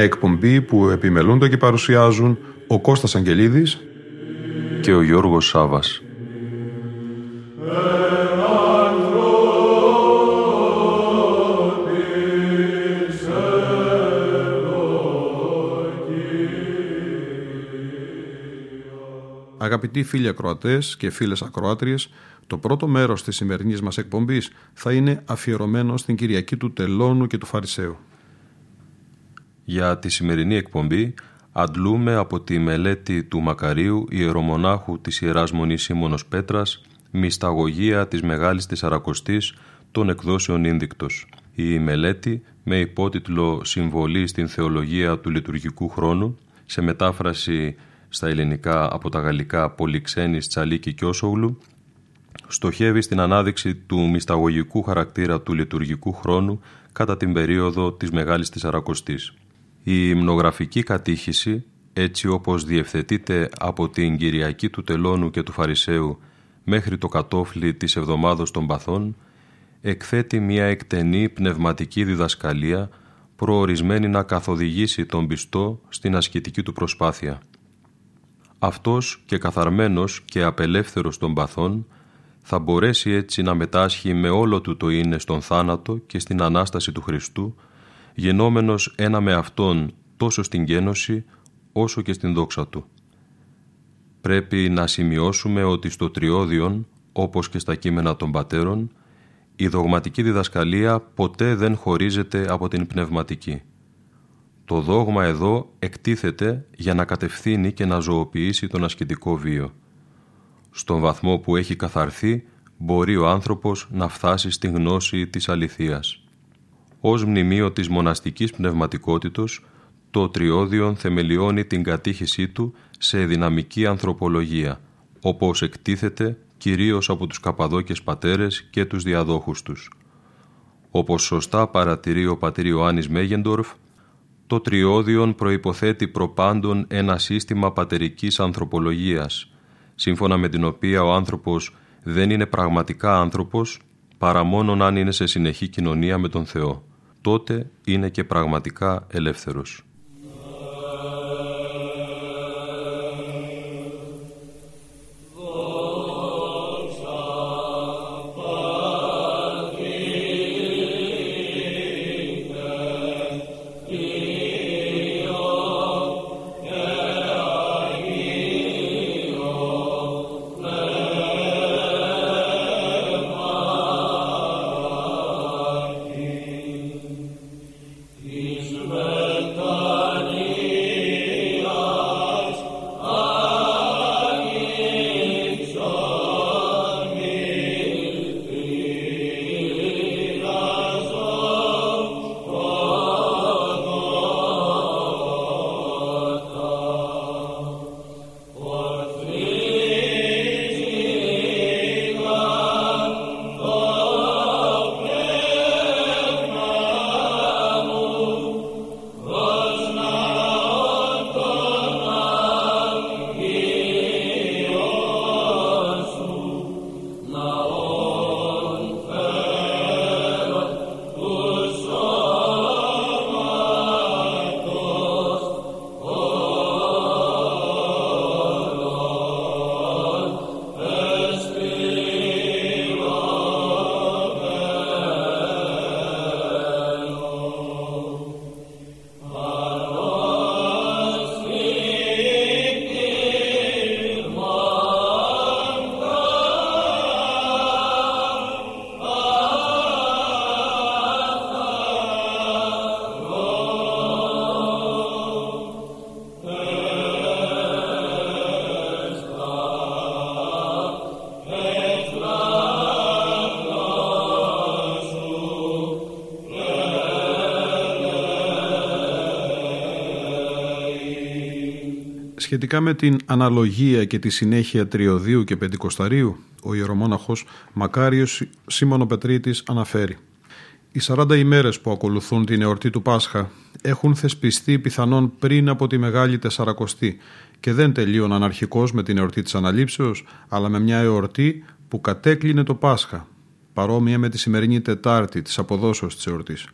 Μια εκπομπή που επιμελούνται και παρουσιάζουν ο Κώστας Αγγελίδης και ο Γιώργος Σάβας. Αγαπητοί φίλοι ακροατές και φίλες ακροάτριες, το πρώτο μέρος της σημερινής μας εκπομπής θα είναι αφιερωμένο στην Κυριακή του Τελώνου και του Φαρισαίου. Για τη σημερινή εκπομπή αντλούμε από τη μελέτη του Μακαρίου ιερομονάχου της Ιεράς Μονής Σίμωνος Πέτρας «Μυσταγωγία της Μεγάλης Τεσσαρακοστής των εκδόσεων Ίνδικτος». Η μελέτη με υπότιτλο «Συμβολή στην θεολογία του λειτουργικού χρόνου» σε μετάφραση στα ελληνικά από τα γαλλικά Πολυξένης Τσαλίκη Κιώσογλου στοχεύει στην ανάδειξη του μυσταγωγικού χαρακτήρα του λειτουργικού χρόνου κατά την περίοδο της Μεγάλης Τεσσαρακοστής. Η υμνογραφική κατήχηση, έτσι όπως διευθετείται από την Κυριακή του Τελώνου και του Φαρισαίου μέχρι το κατόφλι της Εβδομάδος των Παθών, εκθέτει μια εκτενή πνευματική διδασκαλία προορισμένη να καθοδηγήσει τον πιστό στην ασκητική του προσπάθεια. Αυτός και καθαρμένος και απελεύθερος των παθών θα μπορέσει έτσι να μετάσχει με όλο του το είναι στον θάνατο και στην Ανάσταση του Χριστού γενόμενος ένα με Αυτόν τόσο στην γένωση όσο και στην δόξα Του. Πρέπει να σημειώσουμε ότι στο Τριώδιον, όπως και στα κείμενα των Πατέρων, η δογματική διδασκαλία ποτέ δεν χωρίζεται από την πνευματική. Το δόγμα εδώ εκτίθεται για να κατευθύνει και να ζωοποιήσει τον ασκητικό βίο. Στον βαθμό που έχει καθαρθεί, μπορεί ο άνθρωπος να φτάσει στην γνώση της αληθείας. Ως μνημείο της μοναστικής πνευματικότητος, το τριώδιον θεμελιώνει την κατήχησή του σε δυναμική ανθρωπολογία, όπως εκτίθεται κυρίως από τους Καπαδόκες πατέρες και τους διαδόχους τους. Όπως σωστά παρατηρεί ο πατήρ Ιωάννης Μέγεντορφ, το τριώδιον προϋποθέτει προπάντων ένα σύστημα πατερικής ανθρωπολογίας, σύμφωνα με την οποία ο άνθρωπος δεν είναι πραγματικά άνθρωπος παρά μόνον αν είναι σε συνεχή κοινωνία με τον Θεό τότε είναι και πραγματικά ελεύθερος. Σχετικά με την αναλογία και τη συνέχεια τριωδίου και πεντηκοσταρίου, ο ιερομόναχος Μακάριος Σίμωνο Πετρίτης αναφέρει «Οι 40 ημέρες που ακολουθούν την εορτή του Πάσχα έχουν θεσπιστεί πιθανόν πριν από τη Μεγάλη Τεσσαρακοστή και δεν τελείωναν αρχικώς με την εορτή της Αναλήψεως, αλλά με μια εορτή που κατέκλεινε το Πάσχα, παρόμοια με τη σημερινή Τετάρτη της αποδόσεως της εορτής.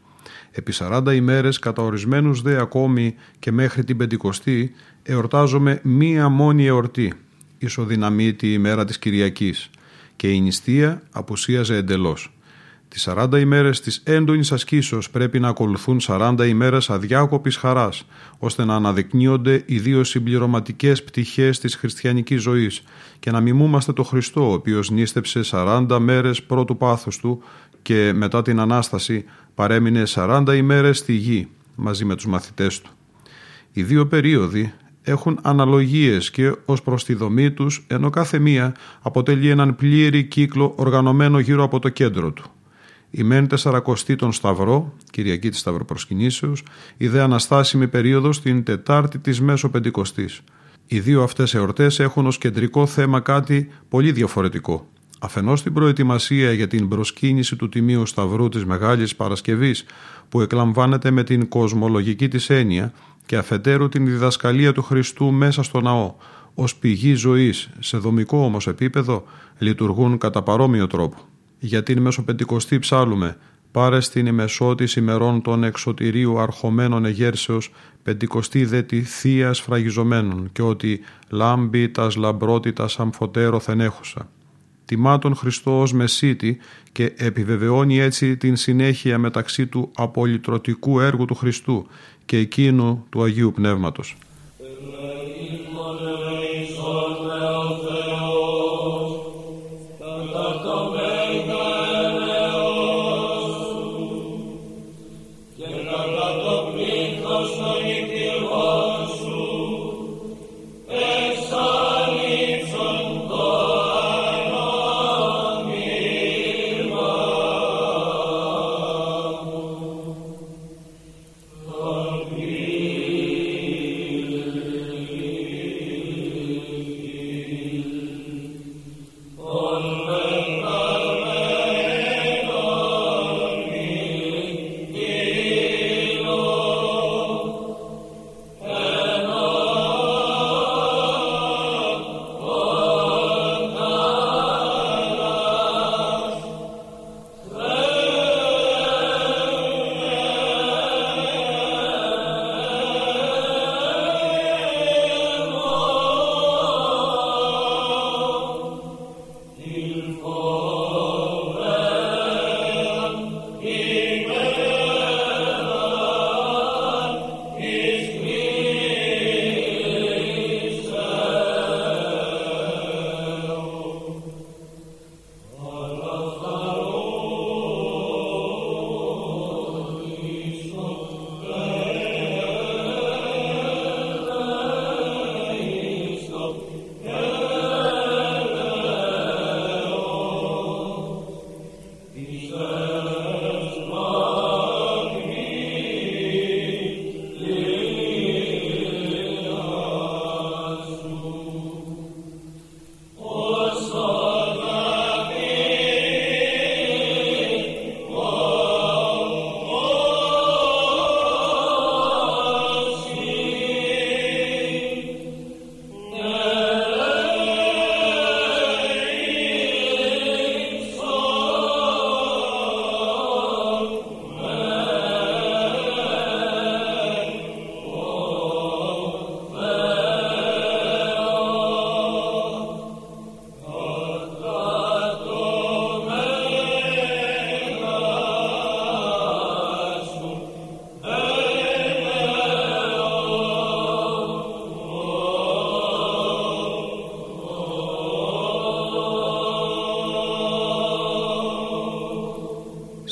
Επί 40 ημέρες κατά ορισμένους δε ακόμη και μέχρι την Πεντηκοστή εορτάζομαι μία μόνη εορτή, ισοδυναμίτη ημέρα της Κυριακής και η νηστεία απουσίαζε εντελώς. Τις 40 ημέρες της έντονης ασκήσεως πρέπει να ακολουθούν 40 ημέρες αδιάκοπης χαράς, ώστε να αναδεικνύονται οι δύο συμπληρωματικές πτυχές της χριστιανικής ζωής και να μιμούμαστε το Χριστό, ο οποίος νίστεψε 40 μέρες πρώτου πάθους του και μετά την Ανάσταση παρέμεινε 40 ημέρες στη γη μαζί με τους μαθητές του. Οι δύο περίοδοι έχουν αναλογίες και ως προς τη δομή τους, ενώ κάθε μία αποτελεί έναν πλήρη κύκλο οργανωμένο γύρω από το κέντρο του. Η μεν τεσσαρακοστή τον Σταυρό, Κυριακή της Σταυροπροσκυνήσεως, η δε αναστάσιμη περίοδος την Τετάρτη της Μέσο Πεντηκοστής. Οι δύο αυτές εορτές έχουν ως κεντρικό θέμα κάτι πολύ διαφορετικό. Αφενός την προετοιμασία για την προσκύνηση του Τιμίου Σταυρού της Μεγάλης Παρασκευής που εκλαμβάνεται με την κοσμολογική της έννοια και αφετέρου την διδασκαλία του Χριστού μέσα στο ναό, ως πηγή ζωής, σε δομικό όμως επίπεδο, λειτουργούν κατά παρόμοιο τρόπο. Για την Μεσοπεντηκοστή ψάλουμε «Πάρε στην ημεσότης ημερών των εξωτηρίου αρχομένων εγέρσεως, πεντηκοστή δε τη θεία φραγιζομένων και ότι λάμπει τας λαμπρότητας αμφωτέρωθεν έχουσα» τιμά τον Χριστός ως Μεσίτη και επιβεβαιώνει έτσι την συνέχεια μεταξύ του απολυτρωτικού έργου του Χριστού και εκείνου του Αγίου Πνεύματος.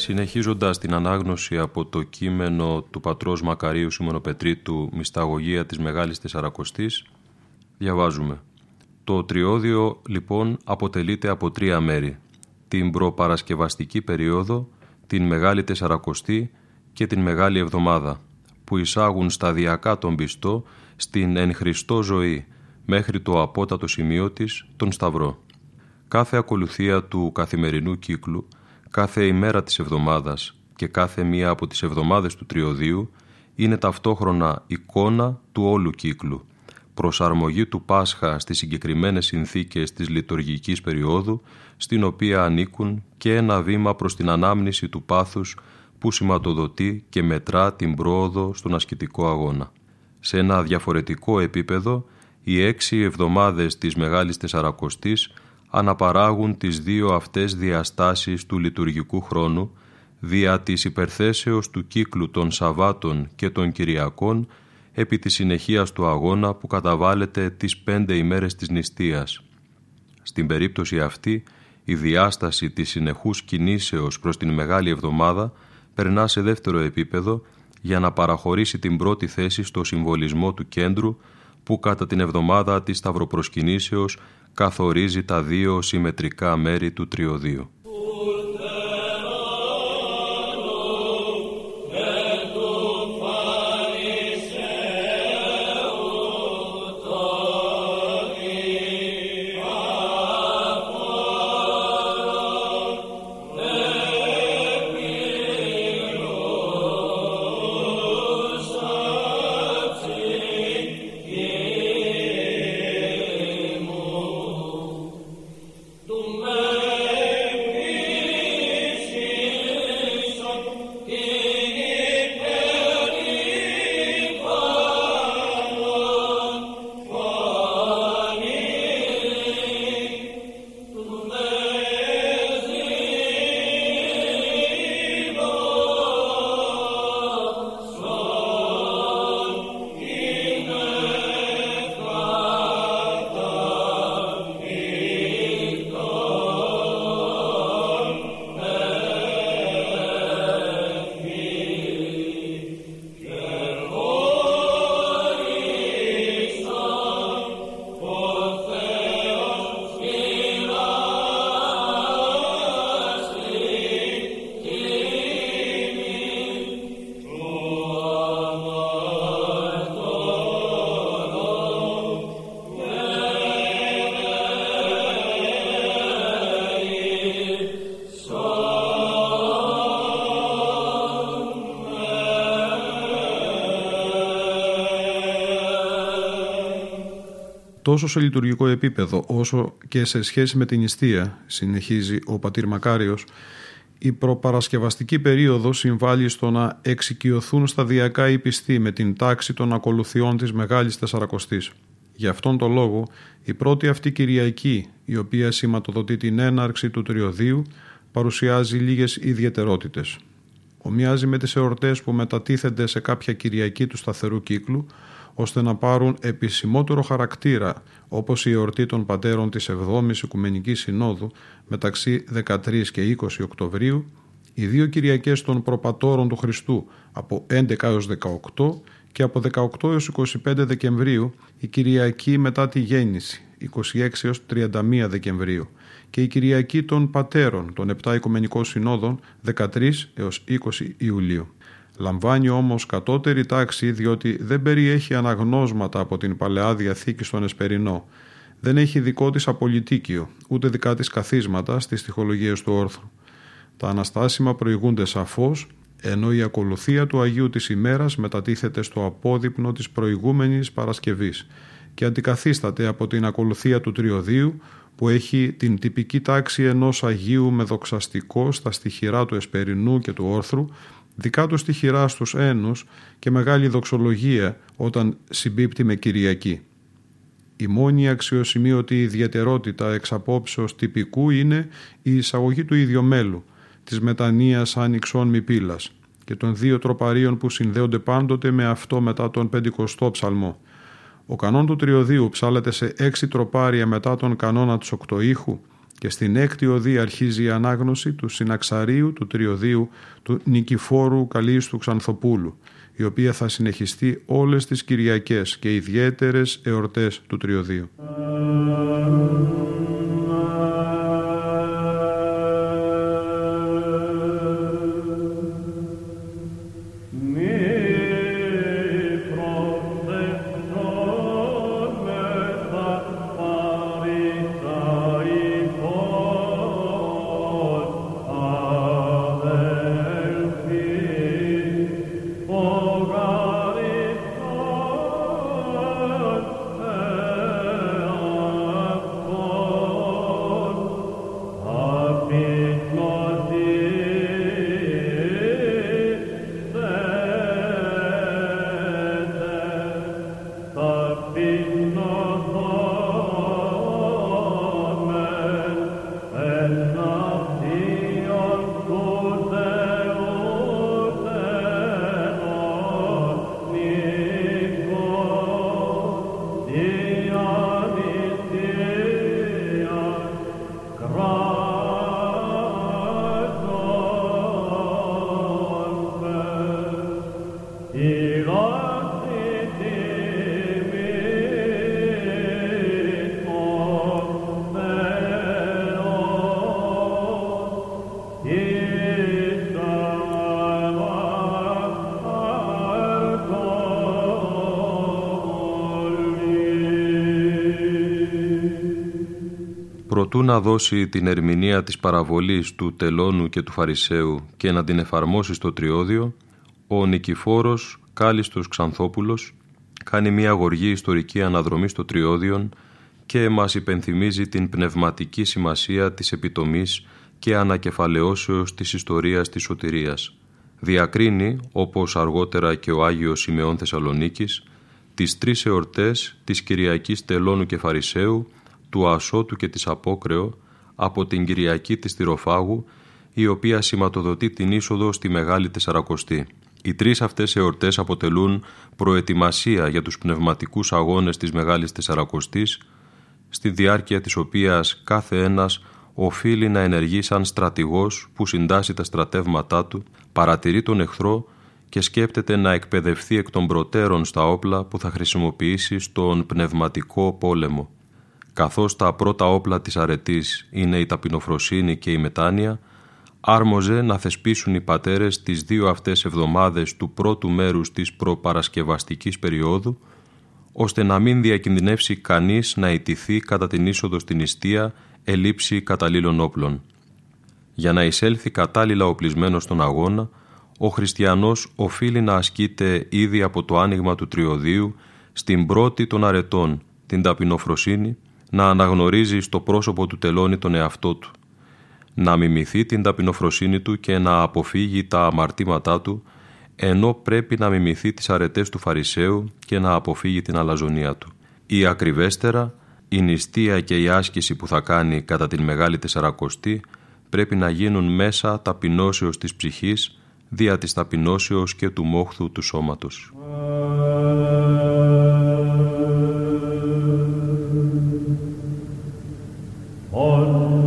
Συνεχίζοντας την ανάγνωση από το κείμενο του πατρός Μακαρίου Σιμωνοπετρίτου «Μυσταγωγία της Μεγάλης Τεσσαρακοστής» διαβάζουμε «Το τριώδιο λοιπόν αποτελείται από τρία μέρη, την προπαρασκευαστική περίοδο, την Μεγάλη Τεσσαρακοστή και την Μεγάλη Εβδομάδα, που εισάγουν σταδιακά τον πιστό στην εν Χριστώ ζωή μέχρι το απότατο σημείο της, τον Σταυρό. Κάθε ακολουθία του καθημερινού κύκλου, κάθε ημέρα της εβδομάδας και κάθε μία από τις εβδομάδες του τριωδίου είναι ταυτόχρονα εικόνα του όλου κύκλου, προσαρμογή του Πάσχα στις συγκεκριμένες συνθήκες της λειτουργικής περίοδου, στην οποία ανήκουν και ένα βήμα προς την ανάμνηση του πάθους που σηματοδοτεί και μετρά την πρόοδο στον ασκητικό αγώνα. Σε ένα διαφορετικό επίπεδο, οι έξι εβδομάδες της Μεγάλης Τεσσαρακοστής αναπαράγουν τις δύο αυτές διαστάσεις του λειτουργικού χρόνου, δια της υπερθέσεως του κύκλου των Σαββάτων και των Κυριακών επί της συνεχείας του αγώνα που καταβάλλεται τις πέντε ημέρες της νηστείας. Στην περίπτωση αυτή, η διάσταση της συνεχούς κινήσεως προς την Μεγάλη Εβδομάδα περνά σε δεύτερο επίπεδο για να παραχωρήσει την πρώτη θέση στο συμβολισμό του κέντρου που κατά την εβδομάδα της Σταυροπροσκυνήσεως καθορίζει τα δύο συμμετρικά μέρη του τριωδίου. Τόσο σε λειτουργικό επίπεδο όσο και σε σχέση με την νηστεία, συνεχίζει ο πατήρ Μακάριος, η προπαρασκευαστική περίοδος συμβάλλει στο να εξοικειωθούν σταδιακά οι πιστοί με την τάξη των ακολουθιών της Μεγάλης Τεσσαρακοστής. Γι' αυτόν τον λόγο, η πρώτη αυτή Κυριακή, η οποία σηματοδοτεί την έναρξη του τριωδίου, παρουσιάζει λίγες ιδιαιτερότητες. Ομοιάζει με τις εορτές που μετατίθενται σε κάποια Κυριακή του σταθερού κύκλου, ώστε να πάρουν επισημότερο χαρακτήρα όπως η εορτή των πατέρων της 7ης Οικουμενικής Συνόδου μεταξύ 13 και 20 Οκτωβρίου, οι δύο Κυριακές των προπατόρων του Χριστού από 11 έως 18 και από 18 έως 25 Δεκεμβρίου η Κυριακή μετά τη γέννηση 26 έως 31 Δεκεμβρίου και η Κυριακή των Πατέρων των 7 Οικουμενικών Συνόδων 13 έως 20 Ιουλίου. Λαμβάνει όμως κατώτερη τάξη διότι δεν περιέχει αναγνώσματα από την Παλαιά Διαθήκη στον Εσπερινό. Δεν έχει δικό της απολυτίκιο, ούτε δικά της καθίσματα στις στοιχολογίες του όρθρου. Τα αναστάσιμα προηγούνται σαφώς, ενώ η ακολουθία του Αγίου της ημέρας μετατίθεται στο απόδειπνο της προηγούμενης Παρασκευής και αντικαθίσταται από την ακολουθία του Τριωδίου που έχει την τυπική τάξη ενός Αγίου με δοξαστικό στα στοιχειρά του Εσπερινού και του Όρθρου δικά τους χειρά στους ένους και μεγάλη δοξολογία όταν συμπίπτει με Κυριακή. Η μόνη αξιοσημείωτη ιδιαιτερότητα εξ απόψεως τυπικού είναι η εισαγωγή του ιδιομέλου, της μετανοίας άνοιξών μη πύλας και των δύο τροπαρίων που συνδέονται πάντοτε με αυτό μετά τον πεντηκοστό ψαλμό. Ο κανόν του τριωδίου ψάλεται σε έξι τροπάρια μετά τον κανόνα του οκτωήχου και στην έκτη οδή αρχίζει η ανάγνωση του συναξαρίου του τριωδίου του Νικηφόρου Καλίστου Ξανθοπούλου, η οποία θα συνεχιστεί όλες τις Κυριακές και ιδιαίτερες εορτές του τριωδίου. Δώσει την ερμηνεία της παραβολής του τελώνου και του Φαρισαίου και να την εφαρμόσει στο τριώδιο, ο Νικηφόρος Κάλιστος Ξανθόπουλος κάνει μια γοργή ιστορική αναδρομή στο τριώδιον και μας υπενθυμίζει την πνευματική σημασία της επιτομής και ανακεφαλαιώσεως της ιστορίας της σωτηρίας. Διακρίνει, όπως αργότερα και ο Άγιος Σημεών Θεσσαλονίκης, τις τρεις εορτές της Κυριακής Τελώνου και Φαρισαίου, του Ασώτου και της Απόκρεο, από την Κυριακή της Τυροφάγου, η οποία σηματοδοτεί την είσοδο στη Μεγάλη Τεσσαρακοστή. Οι τρεις αυτές εορτές αποτελούν προετοιμασία για τους πνευματικούς αγώνες της Μεγάλης Τεσσαρακοστής, στη διάρκεια της οποίας κάθε ένας οφείλει να ενεργεί σαν στρατηγός που συντάσσει τα στρατεύματά του, παρατηρεί τον εχθρό και σκέπτεται να εκπαιδευτεί εκ των προτέρων στα όπλα που θα χρησιμοποιήσει στον πνευματικό πόλεμο. Καθώς τα πρώτα όπλα της αρετής είναι η ταπεινοφροσύνη και η μετάνοια, άρμοζε να θεσπίσουν οι πατέρες τις δύο αυτές εβδομάδες του πρώτου μέρους της προπαρασκευαστικής περίοδου, ώστε να μην διακινδυνεύσει κανείς να ιτηθεί κατά την είσοδο στην ιστία ελήψη καταλήλων όπλων. Για να εισέλθει κατάλληλα οπλισμένος στον αγώνα, ο χριστιανός οφείλει να ασκείται ήδη από το άνοιγμα του τριωδίου στην πρώτη των αρετών, την ταπεινοφροσύνη, να αναγνωρίζει στο πρόσωπο του τελώνει τον εαυτό του, να μιμηθεί την ταπεινοφροσύνη του και να αποφύγει τα αμαρτήματά του, ενώ πρέπει να μιμηθεί τις αρετές του Φαρισαίου και να αποφύγει την αλαζονία του. Ή ακριβέστερα, η νηστεία και η άσκηση που θα κάνει κατά την Μεγάλη Τεσσαρακοστή πρέπει να γίνουν μέσα ταπεινώσεως της ψυχής, δια της ταπεινώσεως και του μόχθου του σώματος. On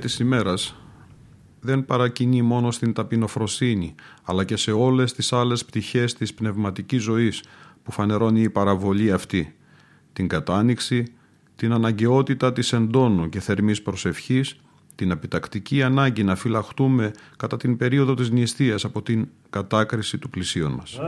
της ημέρας δεν παρακινεί μόνο στην ταπεινοφροσύνη, αλλά και σε όλες τις άλλες πτυχές της πνευματικής ζωής που φανερώνει η παραβολή αυτή, την κατάνοιξη, την αναγκαιότητα της εντόνου και θερμής προσευχής, την επιτακτική ανάγκη να φυλαχτούμε κατά την περίοδο της νηστείας από την κατάκριση του πλησίον μας.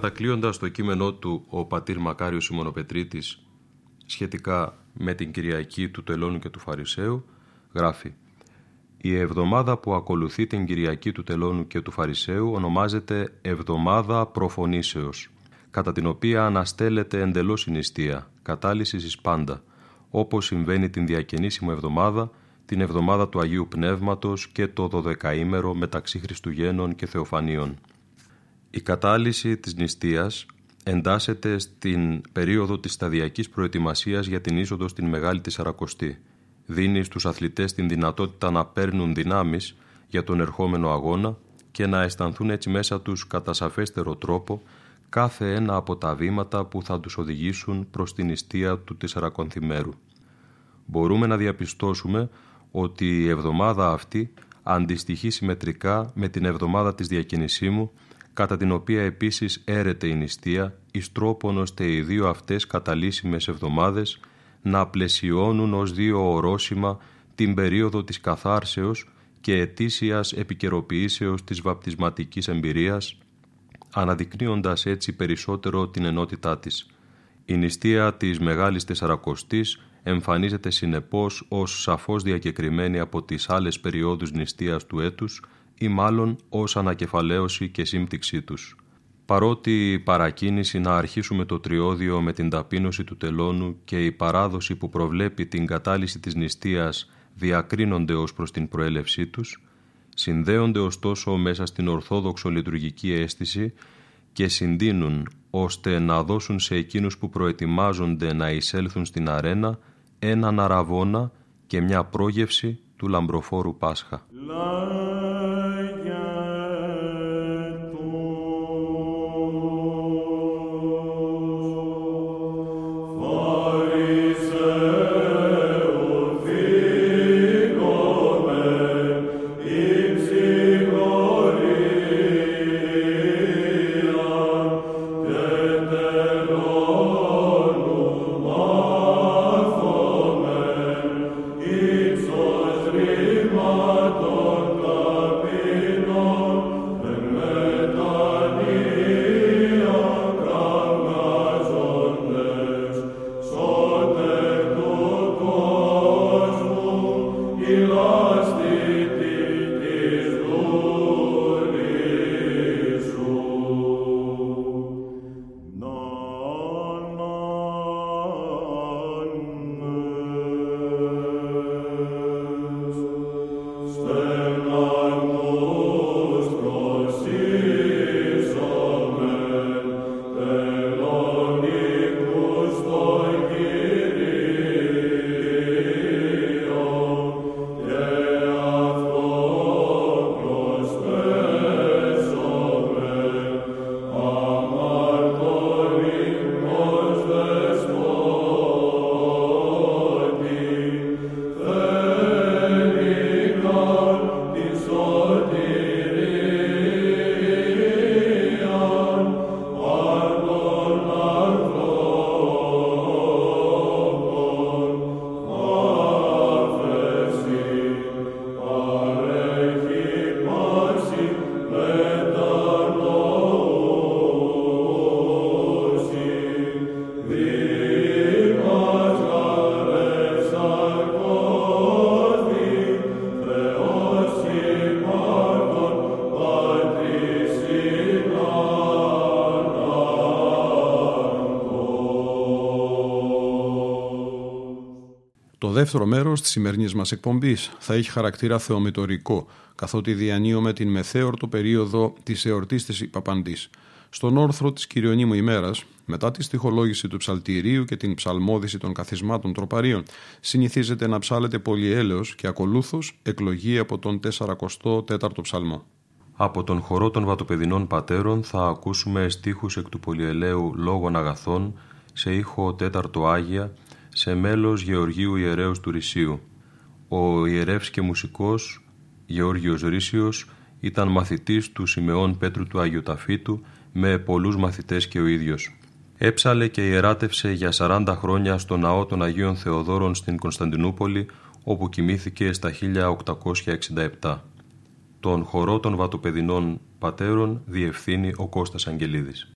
Κατακλείοντας το κείμενό του ο πατήρ Μακάριος Σιμωνοπετρίτης σχετικά με την Κυριακή του Τελώνου και του Φαρισαίου, γράφει «Η εβδομάδα που ακολουθεί την Κυριακή του Τελώνου και του Φαρισαίου ονομάζεται Εβδομάδα Προφωνήσεως, κατά την οποία αναστέλλεται εντελώς η νηστεία, κατάλυσης εις πάντα, όπως συμβαίνει την διακαινήσιμη εβδομάδα, την εβδομάδα του Αγίου Πνεύματος και το δωδεκαήμερο μεταξύ Χριστουγέννων και Θεοφανίων. Η κατάλυση της νηστείας εντάσσεται στην περίοδο της σταδιακής προετοιμασίας για την είσοδο στην Μεγάλη Τεσσαρακοστή. Δίνει στους αθλητές την δυνατότητα να παίρνουν δυνάμεις για τον ερχόμενο αγώνα και να αισθανθούν έτσι μέσα τους κατά σαφέστερο τρόπο κάθε ένα από τα βήματα που θα τους οδηγήσουν προς την νηστεία του Τεσσαρακονθημέρου. Μπορούμε να διαπιστώσουμε ότι η εβδομάδα αυτή αντιστοιχεί συμμετρικά με την εβδομάδα της διακινησίμου κατά την οποία επίσης έρεται η νηστεία, εις τρόπον ώστε οι δύο αυτές καταλύσιμες εβδομάδες να πλαισιώνουν ως δύο ορόσημα την περίοδο της καθάρσεως και ετήσιας επικαιροποιήσεως της βαπτισματικής εμπειρίας, αναδεικνύοντας έτσι περισσότερο την ενότητά της. Η νηστεία της Μεγάλης Τεσσαρακοστής εμφανίζεται συνεπώς ως σαφώς διακεκριμένη από τις άλλες περιόδους νηστείας του έτους, ή μάλλον ως ανακεφαλαίωση και σύμπτυξή τους. Παρότι η παρακίνηση να αρχίσουμε το τριώδιο με την ταπείνωση του τελώνου και η παράδοση που προβλέπει την κατάλυση της νηστείας διακρίνονται ως προς την προέλευσή τους, συνδέονται ωστόσο μέσα στην ορθόδοξο λειτουργική αίσθηση και συντείνουν ώστε να δώσουν σε εκείνους που προετοιμάζονται να εισέλθουν στην αρένα έναν αραβόνα και μια πρόγευση του λαμπροφόρου Πάσχα. Δεύτερο μέρος της σημερινής μας εκπομπής θα έχει χαρακτήρα θεομητορικό, καθότι διανύουμε την μεθέωρτο περίοδο της εορτής της Παπαντής. Στον όρθρο της Κυριονίμου ημέρας, μετά τη στοιχολόγηση του ψαλτηρίου και την ψαλμόδηση των καθισμάτων τροπαρίων, συνηθίζεται να ψάλεται πολυέλεος και ακολούθως εκλογή από τον 44ο ψαλμό. Από τον χορό των βατοπεδινών πατέρων θα ακούσουμε στίχους εκ του πολυελαίου λόγων αγαθών σε ήχο τέταρτο Άγια σε μέλος Γεωργίου Ιερέως του Ρησίου. Ο ιερεύς και μουσικός Γεώργιος Ρήσιος ήταν μαθητής του Σιμεών Πέτρου του Αγίου Ταφίτου με πολλούς μαθητές και ο ίδιος. Έψαλε και ιεράτευσε για 40 χρόνια στο ναό των Αγίων Θεοδόρων στην Κωνσταντινούπολη όπου κοιμήθηκε στα 1867. Τον χορό των βατοπεδινών πατέρων διευθύνει ο Κώστας Αγγελίδης.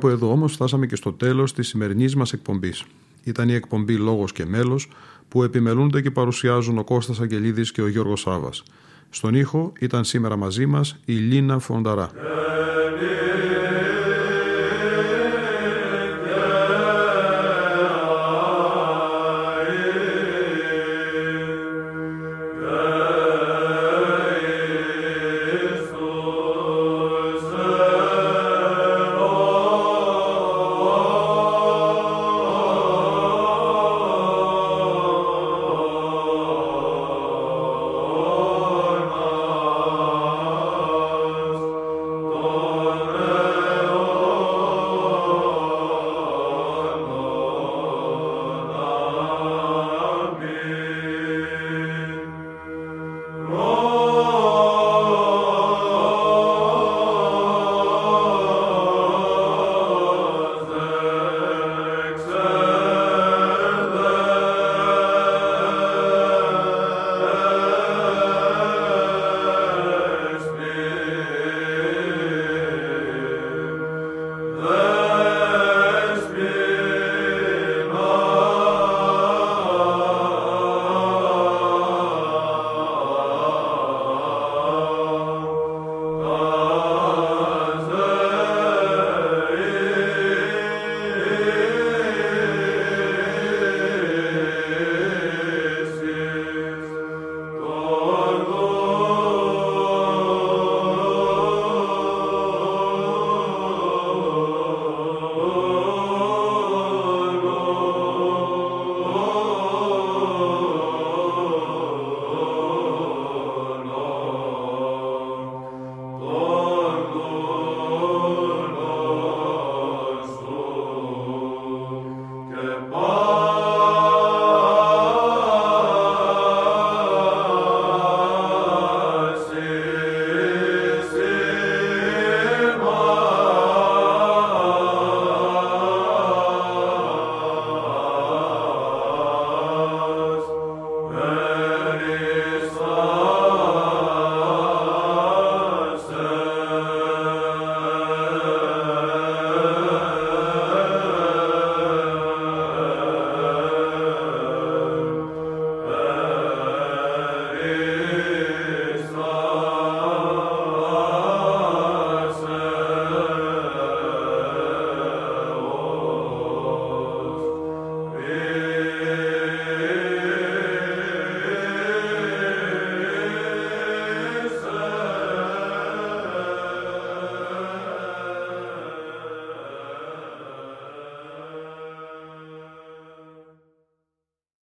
Κάπου εδώ όμως φτάσαμε και στο τέλος της σημερινής μας εκπομπής. Ήταν η εκπομπή Λόγος και Μέλος που επιμελούνται και παρουσιάζουν ο Κώστας Αγγελίδης και ο Γιώργος Σάβας. Στον ήχο ήταν σήμερα μαζί μας η Λίνα Φονταρά.